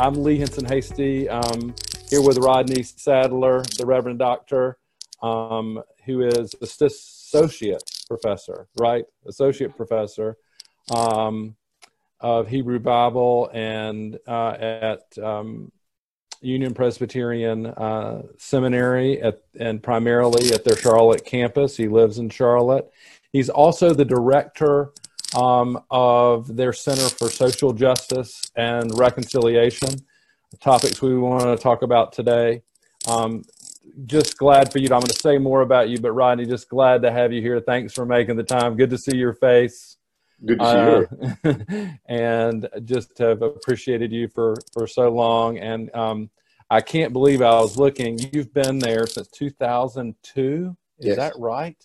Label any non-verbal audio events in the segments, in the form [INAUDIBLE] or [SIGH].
I'm Lee Hinson Hasty, um, here with Rodney Sadler, the Reverend Doctor, um, who is associate professor, right? Associate professor um, of Hebrew Bible and uh, at um, Union Presbyterian uh, Seminary at, and primarily at their Charlotte campus. He lives in Charlotte. He's also the director um, of their Center for Social Justice and Reconciliation, topics we want to talk about today. Um, just glad for you. I'm going to say more about you, but Rodney, just glad to have you here. Thanks for making the time. Good to see your face. Good to see uh, you. [LAUGHS] and just have appreciated you for, for so long. And um, I can't believe I was looking. You've been there since 2002. Is yes. that right?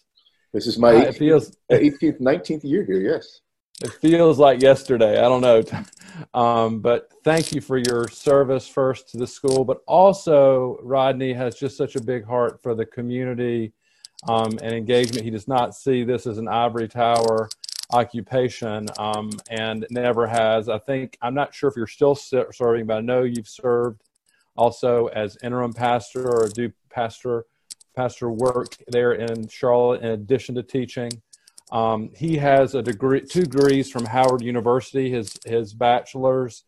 This is my uh, 18th, feels, 18th, 19th year here, yes. It feels like yesterday. I don't know. [LAUGHS] Um, but thank you for your service first to the school, but also Rodney has just such a big heart for the community um, and engagement. He does not see this as an ivory tower occupation um, and never has. I think, I'm not sure if you're still serving, but I know you've served also as interim pastor or do pastor pastor work there in Charlotte in addition to teaching. Um, he has a degree, two degrees from Howard University, his, his bachelor's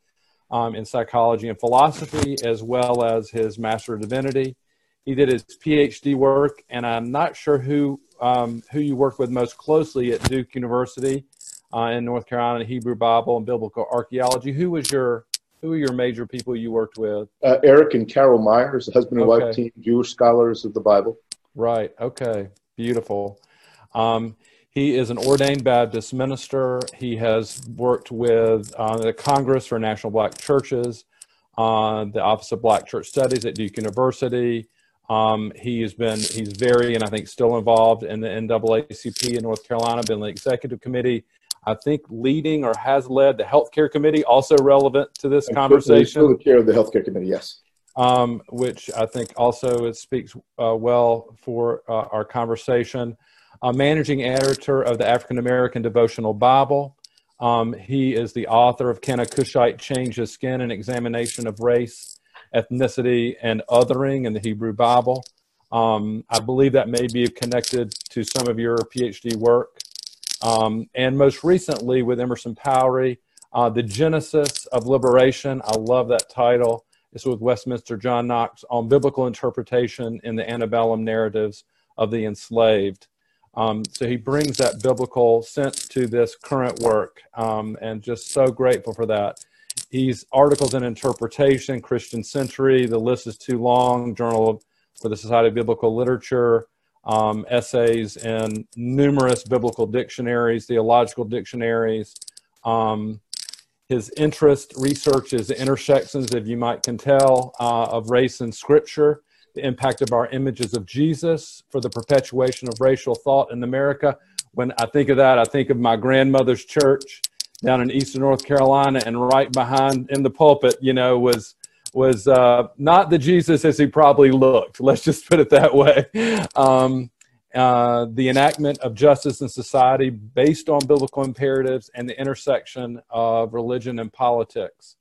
um, in psychology and philosophy, as well as his Master of Divinity. He did his PhD work, and I'm not sure who, um, who you worked with most closely at Duke University uh, in North Carolina, Hebrew Bible and Biblical Archaeology. Who was your who are your major people you worked with? Uh, Eric and Carol Meyers, husband and okay. wife team, Jewish scholars of the Bible. Right. Okay. Beautiful. Um, he is an ordained Baptist minister. He has worked with uh, the Congress for National Black Churches, uh, the Office of Black Church Studies at Duke University. Um, he has been, he's very, and I think still involved in the NAACP in North Carolina, been the executive committee, I think leading or has led the healthcare committee, also relevant to this conversation. Still the chair of the healthcare committee, yes. Um, which I think also it speaks uh, well for uh, our conversation a managing editor of the African American Devotional Bible. Um, he is the author of Can a Cushite Change His Skin? An Examination of Race, Ethnicity, and Othering in the Hebrew Bible. Um, I believe that may be connected to some of your PhD work. Um, and most recently with Emerson Powery, uh, The Genesis of Liberation. I love that title. It's with Westminster John Knox on biblical interpretation in the antebellum narratives of the enslaved. Um, so he brings that biblical sense to this current work, um, and just so grateful for that. He's articles in interpretation, Christian Century. The list is too long. Journal for the Society of Biblical Literature, um, essays in numerous biblical dictionaries, theological dictionaries. Um, his interest researches the intersections, if you might can tell, uh, of race and scripture the impact of our images of Jesus for the perpetuation of racial thought in America. When I think of that, I think of my grandmother's church down in eastern North Carolina, and right behind in the pulpit, you know, was was uh, not the Jesus as he probably looked. [LAUGHS] Let's just put it that way. Um, uh, the enactment of justice in society based on biblical imperatives and the intersection of religion and politics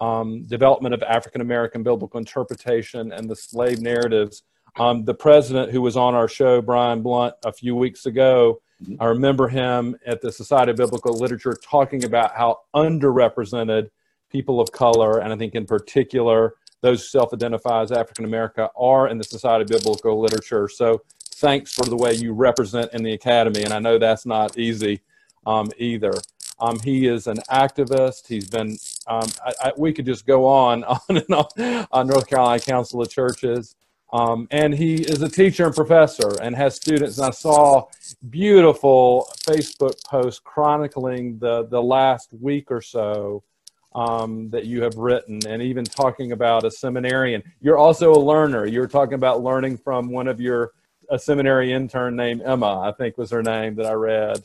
um, development of African American biblical interpretation and the slave narratives. Um, the president who was on our show, Brian Blount, a few weeks ago. I remember him at the Society of Biblical Literature talking about how underrepresented people of color, and I think in particular those who self identify as African American, are in the Society of Biblical Literature. So thanks for the way you represent in the Academy, and I know that's not easy um, either. Um, he is an activist. He's been, um, I, I, we could just go on, [LAUGHS] on and on, on North Carolina Council of Churches. Um, and he is a teacher and professor and has students. And I saw beautiful Facebook posts chronicling the, the last week or so um, that you have written and even talking about a seminarian. You're also a learner. You're talking about learning from one of your, a seminary intern named Emma, I think was her name that I read.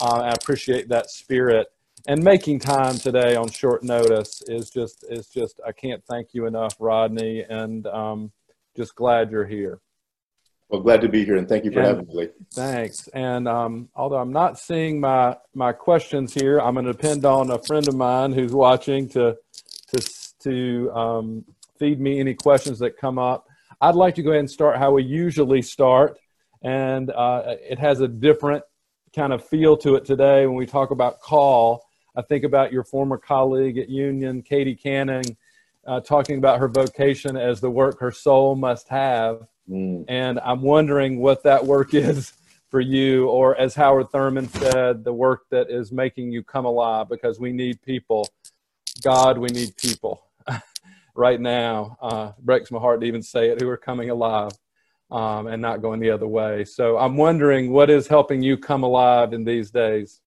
Uh, I appreciate that spirit and making time today on short notice is just is just I can't thank you enough, Rodney, and um, just glad you're here. Well, glad to be here, and thank you for and, having me. Thanks. And um, although I'm not seeing my my questions here, I'm going to depend on a friend of mine who's watching to to to um, feed me any questions that come up. I'd like to go ahead and start how we usually start, and uh, it has a different kind of feel to it today when we talk about call. I think about your former colleague at Union, Katie Cannon, uh, talking about her vocation as the work her soul must have. Mm. And I'm wondering what that work [LAUGHS] is for you, or as Howard Thurman said, the work that is making you come alive because we need people. God, we need people [LAUGHS] right now. Uh, breaks my heart to even say it, who are coming alive um, and not going the other way. So I'm wondering what is helping you come alive in these days?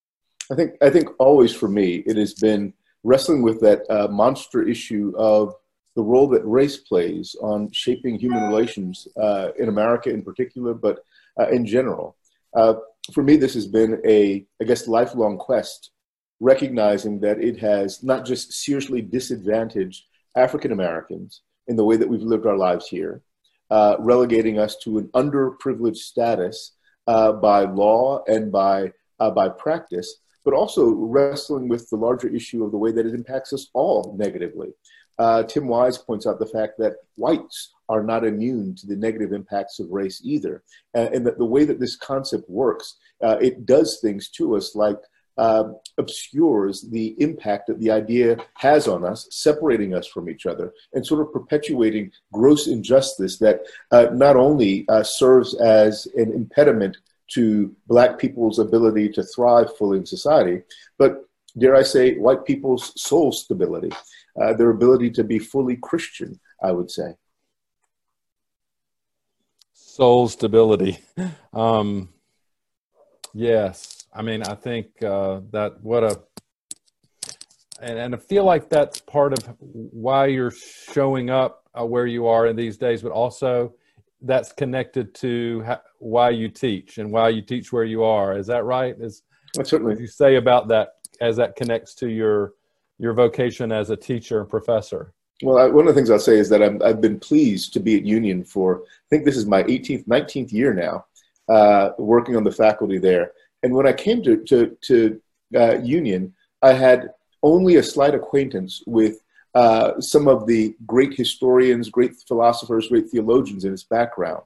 I think, I think always for me, it has been wrestling with that uh, monster issue of the role that race plays on shaping human relations uh, in America in particular, but uh, in general. Uh, for me, this has been a, I guess, lifelong quest, recognizing that it has not just seriously disadvantaged African Americans in the way that we've lived our lives here, uh, relegating us to an underprivileged status uh, by law and by, by practice, but also wrestling with the larger issue of the way that it impacts us all negatively. Uh, Tim Wise points out the fact that whites are not immune to the negative impacts of race either, uh, and that the way that this concept works, uh, it does things to us like uh, obscures the impact that the idea has on us, separating us from each other, and sort of perpetuating gross injustice that uh, not only uh, serves as an impediment to black people's ability to thrive fully in society, but dare I say, white people's soul stability, uh, their ability to be fully Christian, I would say. Soul stability. [LAUGHS] Um, yes. I mean, I think uh, that what a, and, and I feel like that's part of why you're showing up uh, where you are in these days, but also that's connected to how, why you teach and why you teach where you are. Is that right? Is certainly what you say about that as that connects to your your vocation as a teacher and professor? Well, I, one of the things I'll say is that i have been pleased to be at Union for I think this is my 18th, 19th year now, uh, working on the faculty there. And when I came to to, to uh, Union, I had only a slight acquaintance with uh, some of the great historians, great philosophers, great theologians in its background.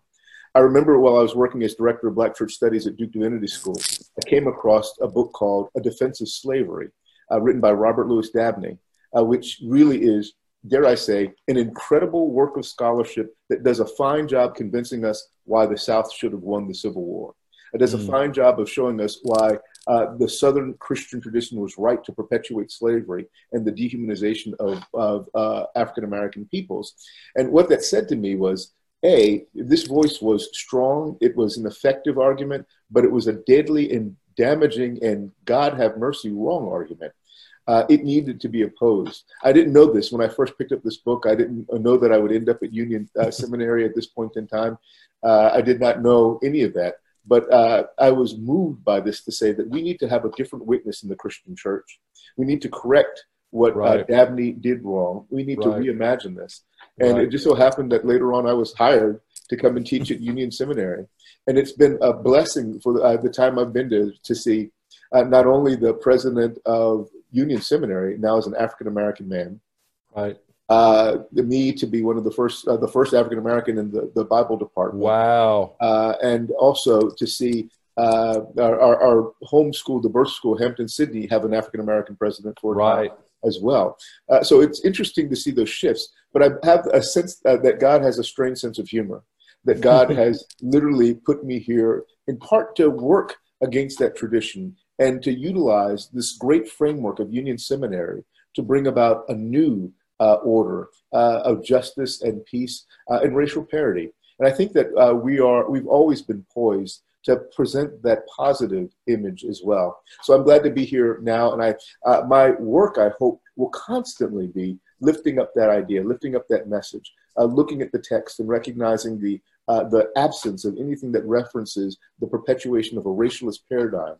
I remember while I was working as director of Black Church Studies at Duke Divinity School, I came across a book called A Defense of Slavery, uh, written by Robert Lewis Dabney, uh, which really is, dare I say, an incredible work of scholarship that does a fine job convincing us why the South should have won the Civil War. It does a mm. fine job of showing us why uh, the Southern Christian tradition was right to perpetuate slavery and the dehumanization of, of uh, African American peoples. And what that said to me was, A, this voice was strong, it was an effective argument, but it was a deadly and damaging and God have mercy wrong argument. Uh, it needed to be opposed. I didn't know this when I first picked up this book. I didn't know that I would end up at Union uh, [LAUGHS] Seminary at this point in time. Uh, I did not know any of that. But uh, I was moved by this to say that we need to have a different witness in the Christian church. We need to correct what uh, right. Dabney did wrong. We need right. to reimagine this. And right. it just so happened that later on I was hired to come and teach at [LAUGHS] Union Seminary. And it's been a blessing for the, uh, the time I've been to, to see uh, not only the president of Union Seminary, now as an African American man, right uh, me to be one of the first, uh, the first African American in the, the Bible department. Wow! Uh, and also to see uh, our, our, our, home school, the birth school, Hampton Sydney, have an African American president for right as well. Uh, so it's interesting to see those shifts. But I have a sense that God has a strange sense of humor. That God [LAUGHS] has literally put me here in part to work against that tradition and to utilize this great framework of Union Seminary to bring about a new uh, order uh, of justice and peace uh, and racial parity. And I think that uh, we are, we've always been poised to present that positive image as well. So I'm glad to be here now. And I, uh, my work, I hope, will constantly be lifting up that idea, lifting up that message, uh, looking at the text and recognizing the, the absence of anything that references the perpetuation of a racialist paradigm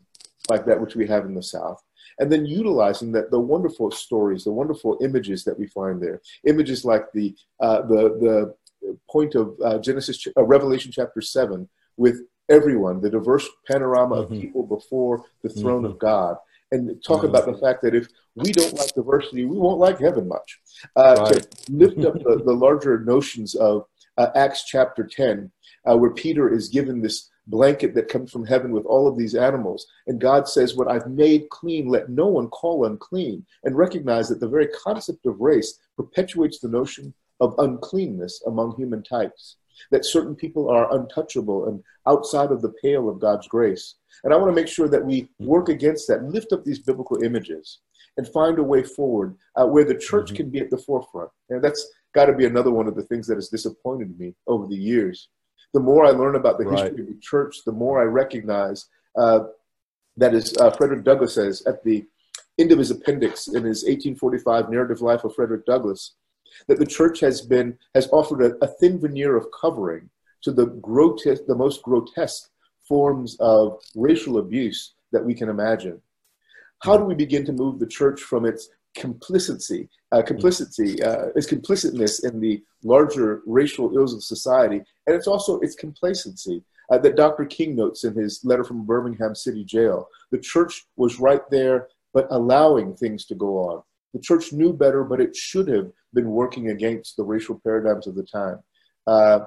like that which we have in the South and then utilizing that the wonderful stories, the wonderful images that we find there, images like the uh, the the point of uh, Genesis, uh, Revelation chapter seven, with everyone, the diverse panorama mm-hmm. of people before the throne mm-hmm. of God, and talk about the fact that if we don't like diversity, we won't like heaven much. Uh, right. To lift up the, the larger notions of uh, Acts chapter 10, uh, where Peter is given this blanket that comes from heaven with all of these animals. And God says, What I've made clean, let no one call unclean. And recognize that the very concept of race perpetuates the notion of uncleanness among human types, that certain people are untouchable and outside of the pale of God's grace. And I want to make sure that we work against that, lift up these biblical images, and find a way forward uh, where the church mm-hmm. can be at the forefront. And that's got to be another one of the things that has disappointed me over the years the more I learn about the right. history of the church, the more I recognize uh, that, as uh, Frederick Douglass says at the end of his appendix in his 1845 narrative life of Frederick Douglass, that the church has been has offered a, a thin veneer of covering to the grotesque, the most grotesque forms of racial abuse that we can imagine. How do we begin to move the church from its complicity, uh, complicity, uh, its complicitness in the larger racial ills of society, and it's also its complacency uh, that Dr. King notes in his letter from Birmingham City Jail. The church was right there, but allowing things to go on. The church knew better, but it should have been working against the racial paradigms of the time. Uh,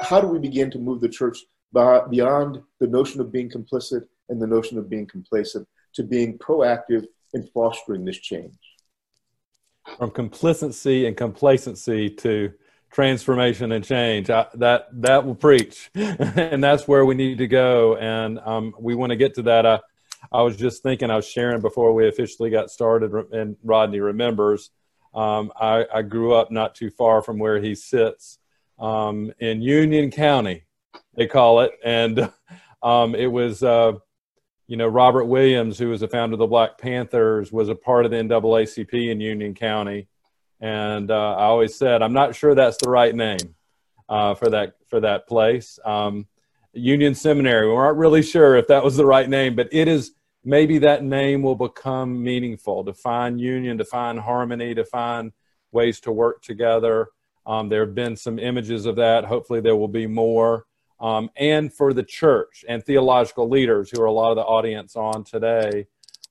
how do we begin to move the church beyond the notion of being complicit and the notion of being complacent to being proactive in fostering this change? From complacency and complacency to transformation and change. I, that that will preach, [LAUGHS] and that's where we need to go. And um, we want to get to that. I, I was just thinking, I was sharing before we officially got started, and Rodney remembers. Um, I, I, grew up not too far from where he sits um, in Union County, they call it, and [LAUGHS] um, it was. Uh, you know, Robert Williams, who was the founder of the Black Panthers, was a part of the NAACP in Union County. And uh, I always said, I'm not sure that's the right name uh, for that for that place. Um, Union Seminary. We weren't really sure if that was the right name, but it is. Maybe that name will become meaningful to find union, to find harmony, to find ways to work together. Um, there have been some images of that. Hopefully, there will be more um, and for the church and theological leaders who are a lot of the audience on today,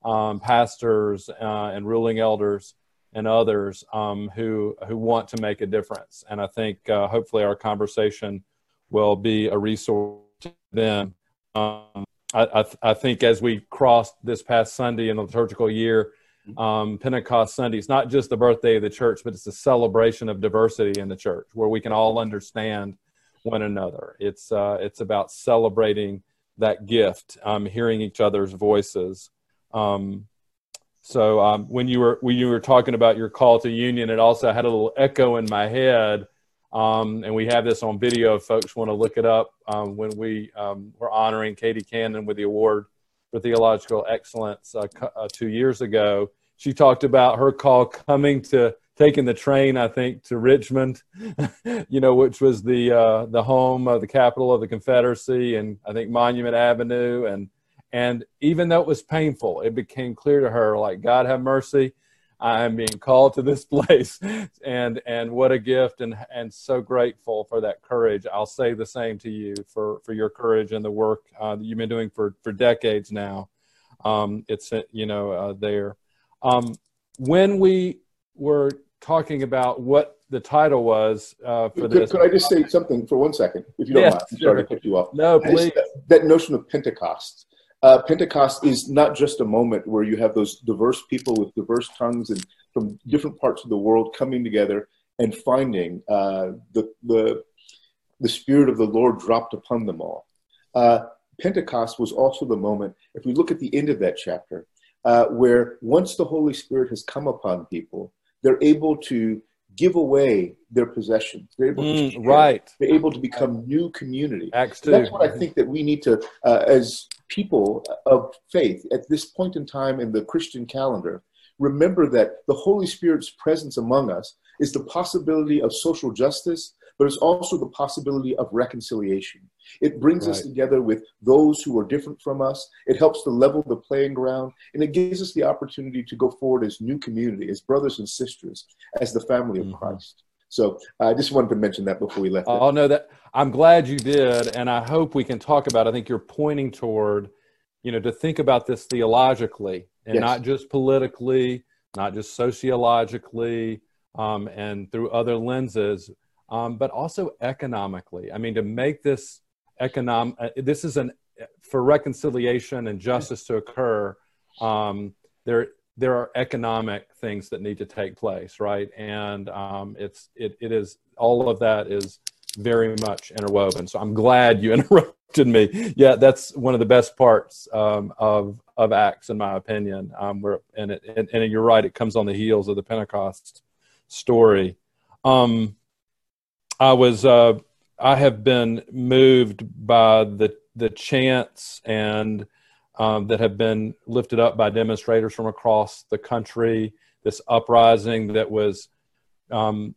um, pastors uh, and ruling elders and others um, who who want to make a difference. And I think uh, hopefully our conversation will be a resource to them. Um, I, I, I, think as we crossed this past Sunday in the liturgical year, um, Pentecost Sunday, it's not just the birthday of the church, but it's a celebration of diversity in the church where we can all understand one another. It's uh, it's about celebrating that gift, um, hearing each other's voices. Um, so um, when you were when you were talking about your call to union, it also had a little echo in my head. Um, and we have this on video if folks want to look it up um, when we um, were honoring Katie Cannon with the award for theological excellence uh, uh, two years ago. She talked about her call coming to taking the train, I think, to Richmond, [LAUGHS] you know, which was the uh, the home of the capital of the Confederacy, and I think Monument Avenue, and and even though it was painful, it became clear to her, like God have mercy, I am being called to this [LAUGHS] place, and and what a gift, and and so grateful for that courage. I'll say the same to you for for your courage and the work uh, that you've been doing for for decades now. Um, it's you know uh, there. Um, when we were talking about what the title was uh, for could, this. Could I just say something for one second, if you don't yes, mind? I'm sorry to cut you off. No, please. That, that, notion of Pentecost. Uh, Pentecost is not just a moment where you have those diverse people with diverse tongues and from different parts of the world coming together and finding uh, the, the, the Spirit of the Lord dropped upon them all. Uh, Pentecost was also the moment, if we look at the end of that chapter, uh, where once the Holy Spirit has come upon people, they're able to give away their possessions. They're able mm, to right. They're able to become new community. Acts two. That's what I think that we need to, uh, as people of faith, at this point in time in the Christian calendar, remember that the Holy Spirit's presence among us is the possibility of social justice, but it's also the possibility of reconciliation. It brings right. us together with those who are different from us. It helps to level the playing ground, and it gives us the opportunity to go forward as new community, as brothers and sisters, as the family of mm-hmm. Christ. So I just wanted to mention that before we left. Oh no, that I'm glad you did, and I hope we can talk about. I think you're pointing toward, you know, to think about this theologically and yes. not just politically, not just sociologically, um, and through other lenses, um, but also economically. I mean, to make this economic, uh, this is an for reconciliation and justice to occur. Um, there, there are economic things that need to take place, right? And um, it's it, it is all of that is very much interwoven. So I'm glad you [LAUGHS] interrupted me. Yeah, that's one of the best parts um, of of Acts, in my opinion. Um, where and, it, and and you're right, it comes on the heels of the Pentecost story. Um, I was uh, I have been moved by the the chants and um, that have been lifted up by demonstrators from across the country. This uprising that was um,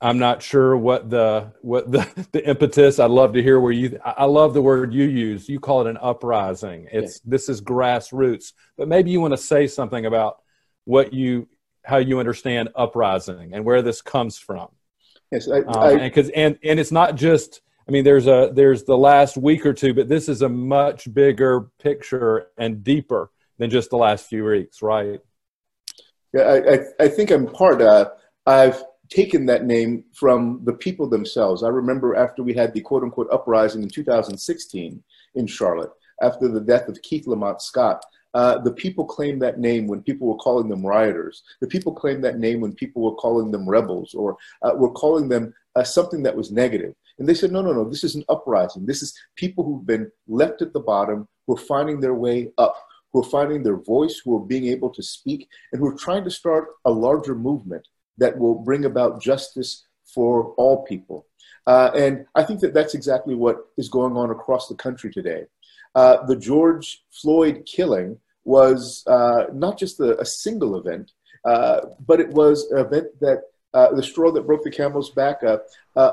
I'm not sure what the what the, [LAUGHS] the impetus. I'd love to hear where you. I love the word you use. You call it an uprising. It's yeah. this is grassroots, but maybe you want to say something about what you how you understand uprising and where this comes from. Yes, I, um, and because and and it's not just. I mean, there's a there's the last week or two, but this is a much bigger picture and deeper than just the last few weeks, right? Yeah, I I, I think I'm part. Uh, I've taken that name from the people themselves. I remember after we had the quote unquote uprising in 2016 in Charlotte, after the death of Keith Lamont Scott, uh, the people claimed that name when people were calling them rioters. The people claimed that name when people were calling them rebels or uh, were calling them uh, something that was negative. And they said, no, no, no, this is an uprising. This is people who've been left at the bottom, who are finding their way up, who are finding their voice, who are being able to speak, and who are trying to start a larger movement that will bring about justice for all people. Uh, and I think that that's exactly what is going on across the country today. Uh, the George Floyd killing was uh, not just a, a single event, uh, but it was an event that uh, the straw that broke the camel's back, a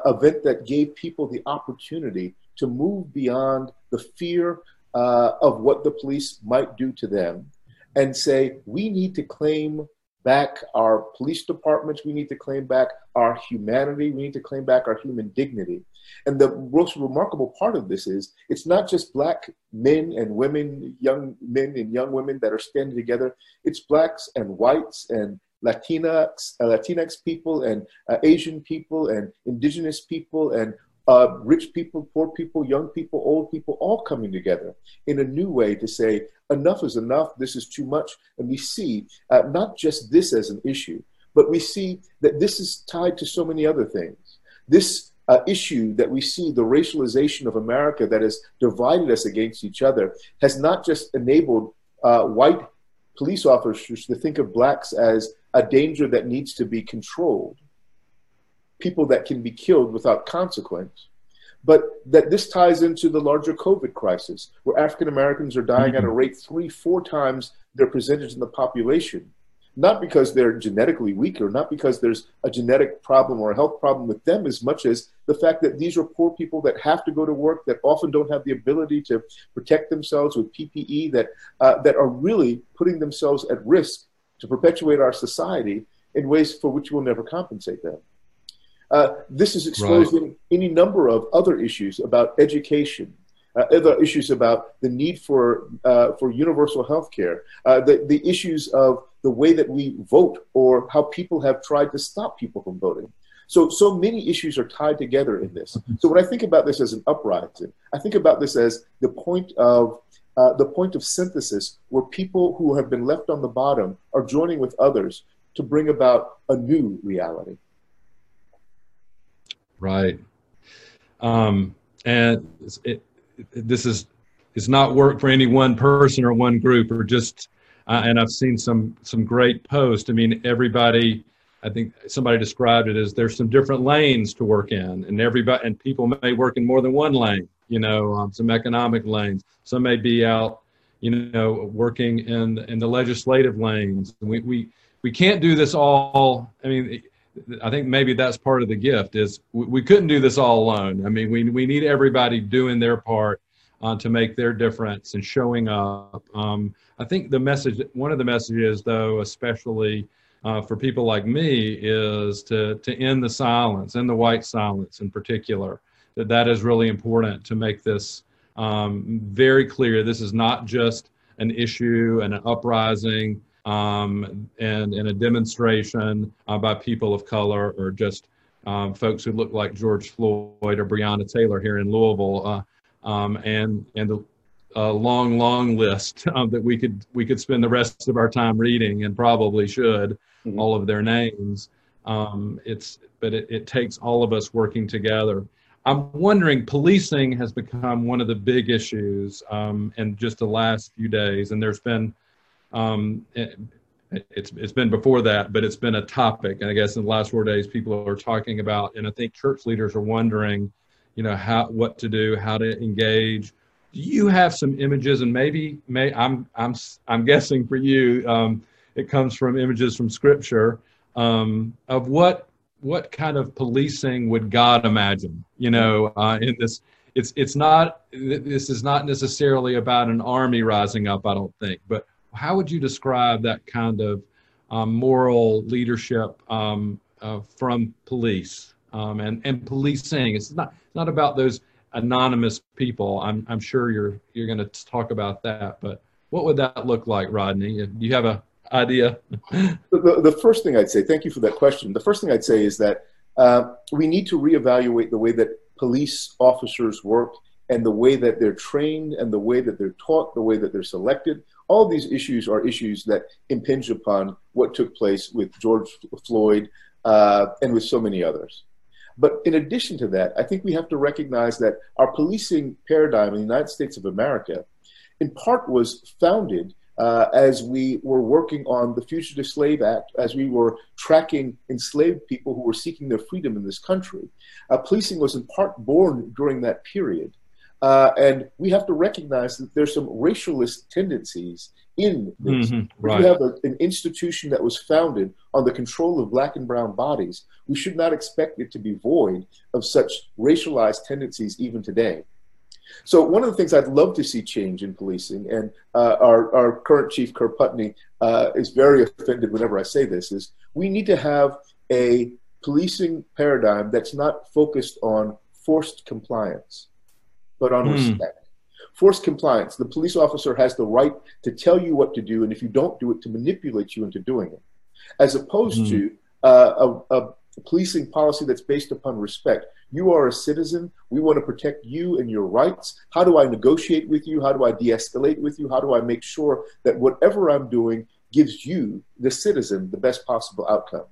event that gave people the opportunity to move beyond the fear uh, of what the police might do to them and say, we need to claim back our police departments. We need to claim back our humanity. We need to claim back our human dignity. And the most remarkable part of this is it's not just black men and women, young men and young women that are standing together. It's blacks and whites and Latinx, uh, Latinx people and uh, Asian people and indigenous people and uh, rich people, poor people, young people, old people, all coming together in a new way to say, enough is enough, this is too much. And we see uh, not just this as an issue, but we see that this is tied to so many other things. This uh, issue that we see, the racialization of America that has divided us against each other, has not just enabled uh, white police officers to think of blacks as a danger that needs to be controlled people that can be killed without consequence. But that this ties into the larger COVID crisis, where African Americans are dying mm-hmm. at a mm-hmm. rate three, four times their percentage in the population. Not because they're genetically weaker, not because there's a genetic problem or a health problem with them, as much as the fact that these are poor people that have to go to work, that often don't have the ability to protect themselves with PPE, that, uh, that are really putting themselves at risk to perpetuate our society in ways for which we'll never compensate them. Uh, this is exposing right. any number of other issues about education, uh, other issues about the need for uh, for universal health care, uh, the, the issues of the way that we vote or how people have tried to stop people from voting. So, so many issues are tied together in this. So when I think about this as an uprising, I think about this as the point of uh, the point of synthesis where people who have been left on the bottom are joining with others to bring about a new reality. Right. Um, and it, it, this is it's not work for any one person or one group or just. Uh, and I've seen some some great posts. I mean, everybody. I think somebody described it as there's some different lanes to work in, and everybody and people may work in more than one lane. You know, um, some economic lanes. Some may be out, you know, working in in the legislative lanes. We we we can't do this all. I mean, I think maybe that's part of the gift is we, we, couldn't do this all alone. I mean, we, we need everybody doing their part uh, to make their difference and showing up. Um, I think the message, one of the messages though, especially uh, for people like me is to, to end the silence and the white silence in particular, that that is really important to make this um, very clear. This is not just an issue and an uprising um, and, and a demonstration uh, by people of color or just um, folks who look like George Floyd or Breonna Taylor here in Louisville, uh, um, and and a long, long list um, that we could we could spend the rest of our time reading, and probably should mm-hmm. all of their names. Um, it's but it, it takes all of us working together. I'm wondering, policing has become one of the big issues um, in just the last few days, and there's been um, it's it's been before that, but it's been a topic. And I guess in the last four days, people are talking about, and I think church leaders are wondering, you know, how what to do, how to engage. Do you have some images, and maybe may I'm I'm I'm guessing for you, um, it comes from images from Scripture um, of what what kind of policing would God imagine? You know, uh, in this, it's it's not this is not necessarily about an army rising up. I don't think, but how would you describe that kind of um, moral leadership um, uh, from police um, and and policing? It's not it's not about those anonymous people. I'm I'm sure you're you're going to talk about that, but what would that look like, Rodney? Do you have a idea? [LAUGHS] the, the first thing I'd say, thank you for that question. The first thing I'd say is that uh, we need to reevaluate the way that police officers work and the way that they're trained and the way that they're taught, the way that they're selected. All these issues are issues that impinge upon what took place with George Floyd uh, and with so many others. But in addition to that, I think we have to recognize that our policing paradigm in the United States of America, in part, was founded uh, as we were working on the Fugitive Slave Act, as we were tracking enslaved people who were seeking their freedom in this country. Uh, policing was in part born during that period. Uh, and we have to recognize that there's some racialist tendencies in this. Mm-hmm, right. We have a, an institution that was founded on the control of black and brown bodies. We should not expect it to be void of such racialized tendencies even today. So one of the things I'd love to see change in policing, and uh, our, our current chief, Kerr Putney, uh, is very offended whenever I say this, is we need to have a policing paradigm that's not focused on forced compliance but on mm. respect. Forced compliance. The police officer has the right to tell you what to do, and if you don't do it, to manipulate you into doing it, as opposed mm. to uh, a, a policing policy that's based upon respect. You are a citizen. We want to protect you and your rights. How do I negotiate with you? How do I de escalate with you? How do I make sure that whatever I'm doing gives you, the citizen, the best possible outcome?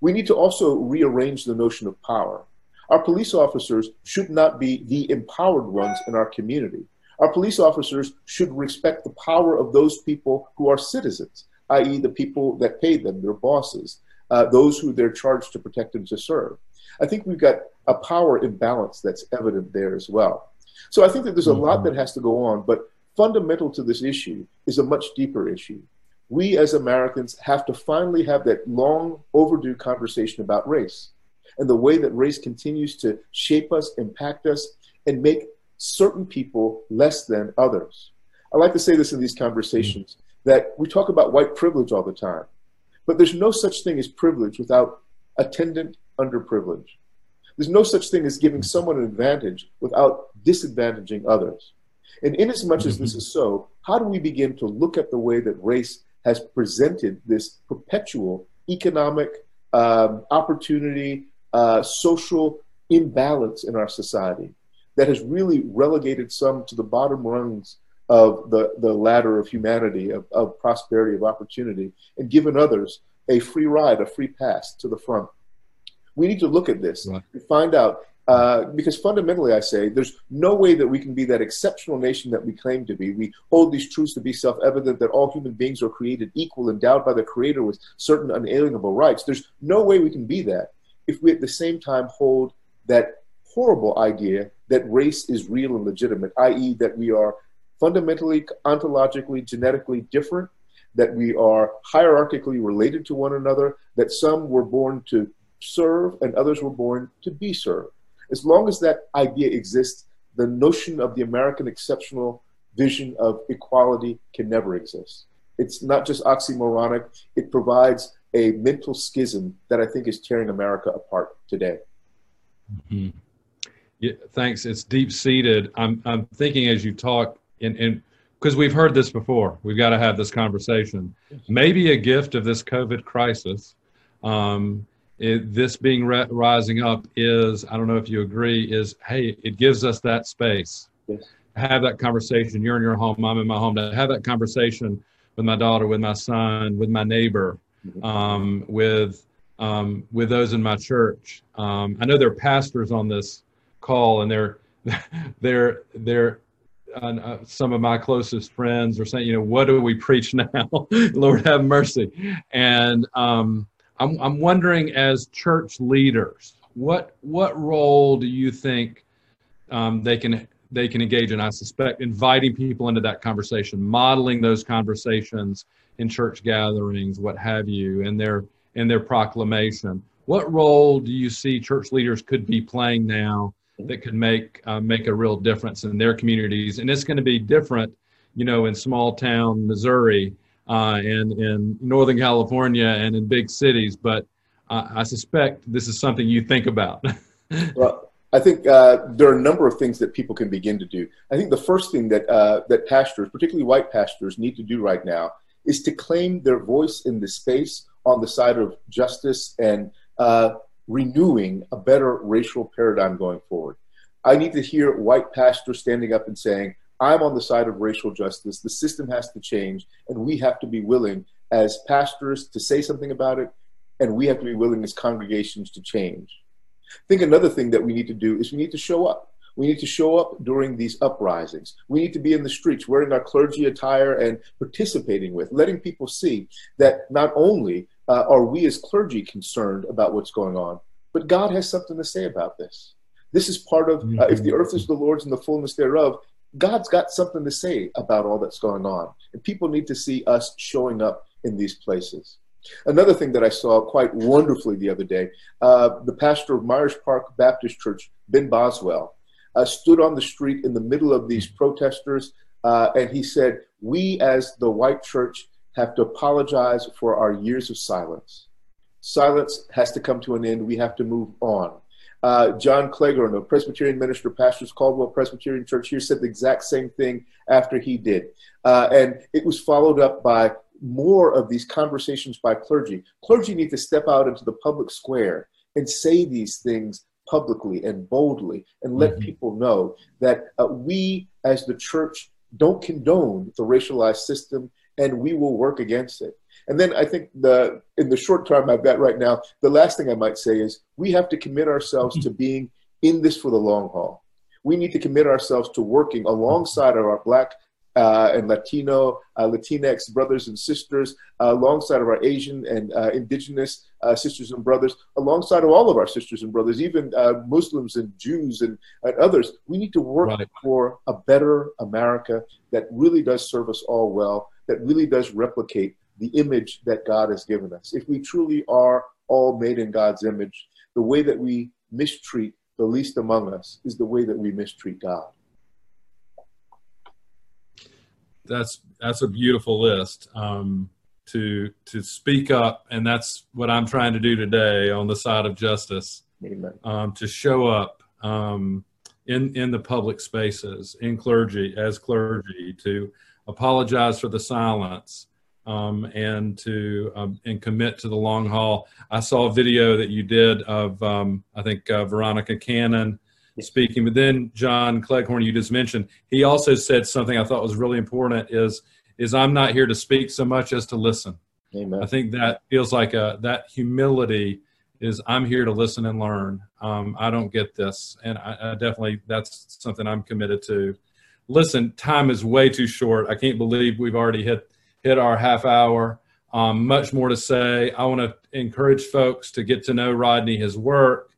We need to also rearrange the notion of power. Our police officers should not be the empowered ones in our community. Our police officers should respect the power of those people who are citizens, i.e., the people that pay them, their bosses, uh, those who they're charged to protect and to serve. I think we've got a power imbalance that's evident there as well. So I think that there's a lot mm-hmm. that has to go on, but fundamental to this issue is a much deeper issue. We as Americans have to finally have that long overdue conversation about race and the way that race continues to shape us, impact us, and make certain people less than others. I like to say this in these conversations mm-hmm. that we talk about white privilege all the time, but there's no such thing as privilege without attendant underprivilege. There's no such thing as giving mm-hmm. someone an advantage without disadvantaging others. And inasmuch as this mm-hmm. is so, how do we begin to look at the way that race has presented this perpetual economic um, opportunity, uh, social imbalance in our society that has really relegated some to the bottom rungs of the, the ladder of humanity, of, of prosperity, of opportunity, and given others a free ride, a free pass to the front. We need to look at this right. and find out, uh, because fundamentally, I say there's no way that we can be that exceptional nation that we claim to be. We hold these truths to be self evident that all human beings are created equal, endowed by the Creator with certain unalienable rights. There's no way we can be that if we at the same time hold that horrible idea that race is real and legitimate, i.e., that we are fundamentally, ontologically, genetically different, that we are hierarchically related to one another, that some were born to serve and others were born to be served. As long as that idea exists, the notion of the American exceptional vision of equality can never exist. It's not just oxymoronic, it provides a mental schism that I think is tearing America apart today. Mm-hmm. Yeah, thanks. It's deep seated. I'm, I'm thinking as you talk, and, because we've heard this before. We've got to have this conversation. Maybe a gift of this COVID crisis, um, it, this being re- rising up is, I don't know if you agree, is hey, it gives us that space. Yes. Have that conversation. You're in your home, I'm in my home. To have that conversation with my daughter, with my son, with my neighbor. Um, with um, with those in my church. Um, I know there are pastors on this call, and they're [LAUGHS] they're they're uh, some of my closest friends are saying, you know, what do we preach [LAUGHS] now? Lord have mercy. And um, I'm, I'm wondering, as church leaders, what what role do you think um, they can they can engage in? I suspect inviting people into that conversation, modeling those conversations in church gatherings, what have you, and their in their proclamation. What role do you see church leaders could be playing now that could make uh, make a real difference in their communities. And it's going to be different, you know, in small town Missouri uh, and in Northern California and in big cities. But uh, I suspect this is something you think about. [LAUGHS] well, I think uh, there are a number of things that people can begin to do. I think the first thing that uh, that pastors, particularly white pastors, need to do right now is to claim their voice in the space on the side of justice and uh, renewing a better racial paradigm going forward. I need to hear white pastors standing up and saying, I'm on the side of racial justice. The system has to change, and we have to be willing as pastors to say something about it, and we have to be willing as congregations to change. I think another thing that we need to do is we need to show up. We need to show up during these uprisings. We need to be in the streets wearing our clergy attire and participating with, letting people see that not only uh, are we as clergy concerned about what's going on? But God has something to say about this. This is part of, uh, if the mm-hmm. earth is the Lord's and the fullness thereof, God's got something to say about all that's going on. And people need to see us showing up in these places. Another thing that I saw quite wonderfully the other day, uh, the pastor of Myers Park Baptist Church, Ben Boswell, uh, stood on the street in the middle of these protesters, uh, and he said, We as the white church have to apologize for our years of silence. Silence has to come to an end. We have to move on. Uh, John Cleghorn, a Presbyterian minister, pastors Caldwell Presbyterian Church here, said the exact same thing after he did. Uh, and it was followed up by more of these conversations by clergy. Clergy need to step out into the public square and say these things publicly and boldly and let mm-hmm. people know that uh, we as the church don't condone the racialized system and we will work against it. And then I think the in the short term I've got right now, the last thing I might say is we have to commit ourselves to being in this for the long haul. We need to commit ourselves to working alongside of our black uh, and Latino, uh, Latinx brothers and sisters, uh, alongside of our Asian and uh, indigenous uh, sisters and brothers, alongside of all of our sisters and brothers, even uh, Muslims and Jews and, and, others. We need to work right. for a better America that really does serve us all well, that really does replicate the image that God has given us. If we truly are all made in God's image, the way that we mistreat the least among us is the way that we mistreat God. That's that's a beautiful list um, to to speak up, and that's what I'm trying to do today on the side of justice. Um, to show up um, in in the public spaces, in clergy as clergy, to apologize for the silence um, and to um, and commit to the long haul. I saw a video that you did of um, I think uh, Veronica Cannon speaking, but then John Cleghorn you just mentioned. He also said something I thought was really important: is is I'm not here to speak so much as to listen. Amen. I think that feels like a that humility is I'm here to listen and learn. Um, I don't get this, and I, I definitely that's something I'm committed to listen, time is way too short. I can't believe we've already hit hit our half hour. Um, much more to say. I want to encourage folks to get to know Rodney, his work.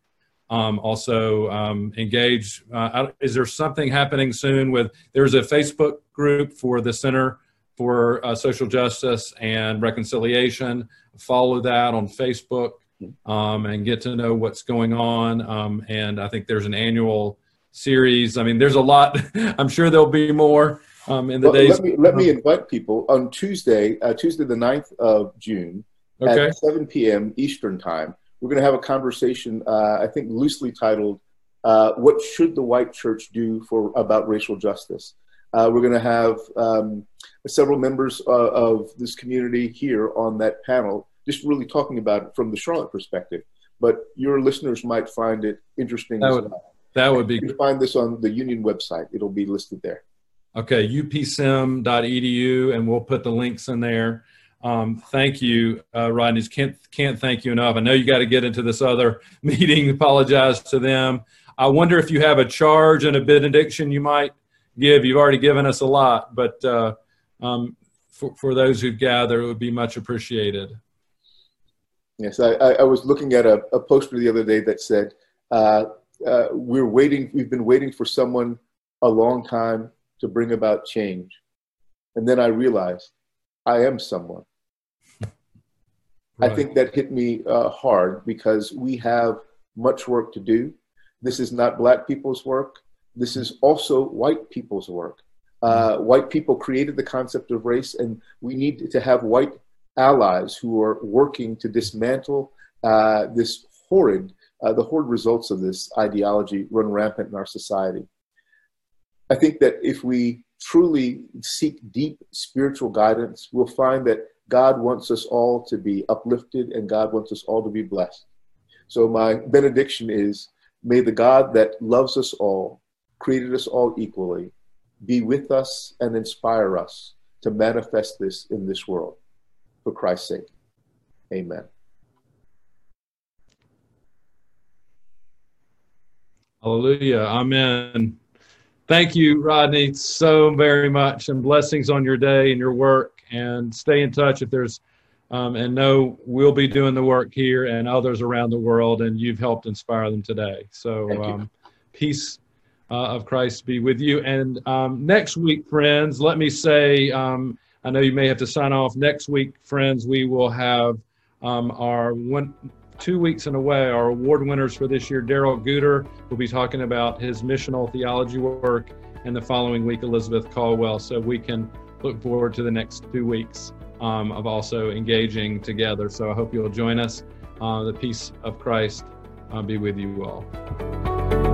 Um, also um, engage. Uh, is there something happening soon with? There's a Facebook group for the Center for uh, Social Justice and Reconciliation. Follow that on Facebook um, and get to know what's going on. Um, and I think there's an annual series. I mean, there's a lot. [LAUGHS] I'm sure there'll be more um, in the well, days. Let me, let me invite people on Tuesday, uh, Tuesday the 9th of June okay. at 7 p.m. Eastern Time. We're going to have a conversation, uh, I think loosely titled, uh, What Should the White Church Do for About Racial Justice? Uh, we're going to have um, several members uh, of this community here on that panel, just really talking about it from the Charlotte perspective. But your listeners might find it interesting that as would, well. That would be. You can find this on the Union website. It'll be listed there. Okay, upsem.edu, and we'll put the links in there. Um, thank you, uh, Rodney. Can't can't thank you enough. I know you got to get into this other [LAUGHS] meeting. Apologize to them. I wonder if you have a charge and a benediction you might give. You've already given us a lot, but uh, um, for, for those who gather, it would be much appreciated. Yes, I, I was looking at a, a, poster the other day that said, uh, uh, "We're waiting. We've been waiting for someone a long time to bring about change," and then I realized I am someone. Right. I think that hit me uh, hard because we have much work to do. This is not black people's work. This is also white people's work. Uh, mm-hmm. white people created the concept of race, and we need to have white allies who are working to dismantle uh, this horrid, uh, the horrid results of this ideology run rampant in our society. I think that if we truly seek deep spiritual guidance, we'll find that God wants us all to be uplifted and God wants us all to be blessed. So, my benediction is may the God that loves us all, created us all equally, be with us and inspire us to manifest this in this world. For Christ's sake. Amen. Hallelujah. Amen. Thank you, Rodney, so very much, and blessings on your day and your work. And stay in touch if there's, um, and know we'll be doing the work here and others around the world, and you've helped inspire them today. So, um, peace uh, of Christ be with you. And um, next week, friends, let me say, um, I know you may have to sign off. Next week, friends, we will have um, our one two weeks in a way, our award winners for this year, Darrell Guder, will be talking about his missional theology work, and the following week, Elizabeth Caldwell. So we can look forward to the next two weeks um, of also engaging together. So I hope you'll join us. Uh, the peace of Christ uh, be with you all.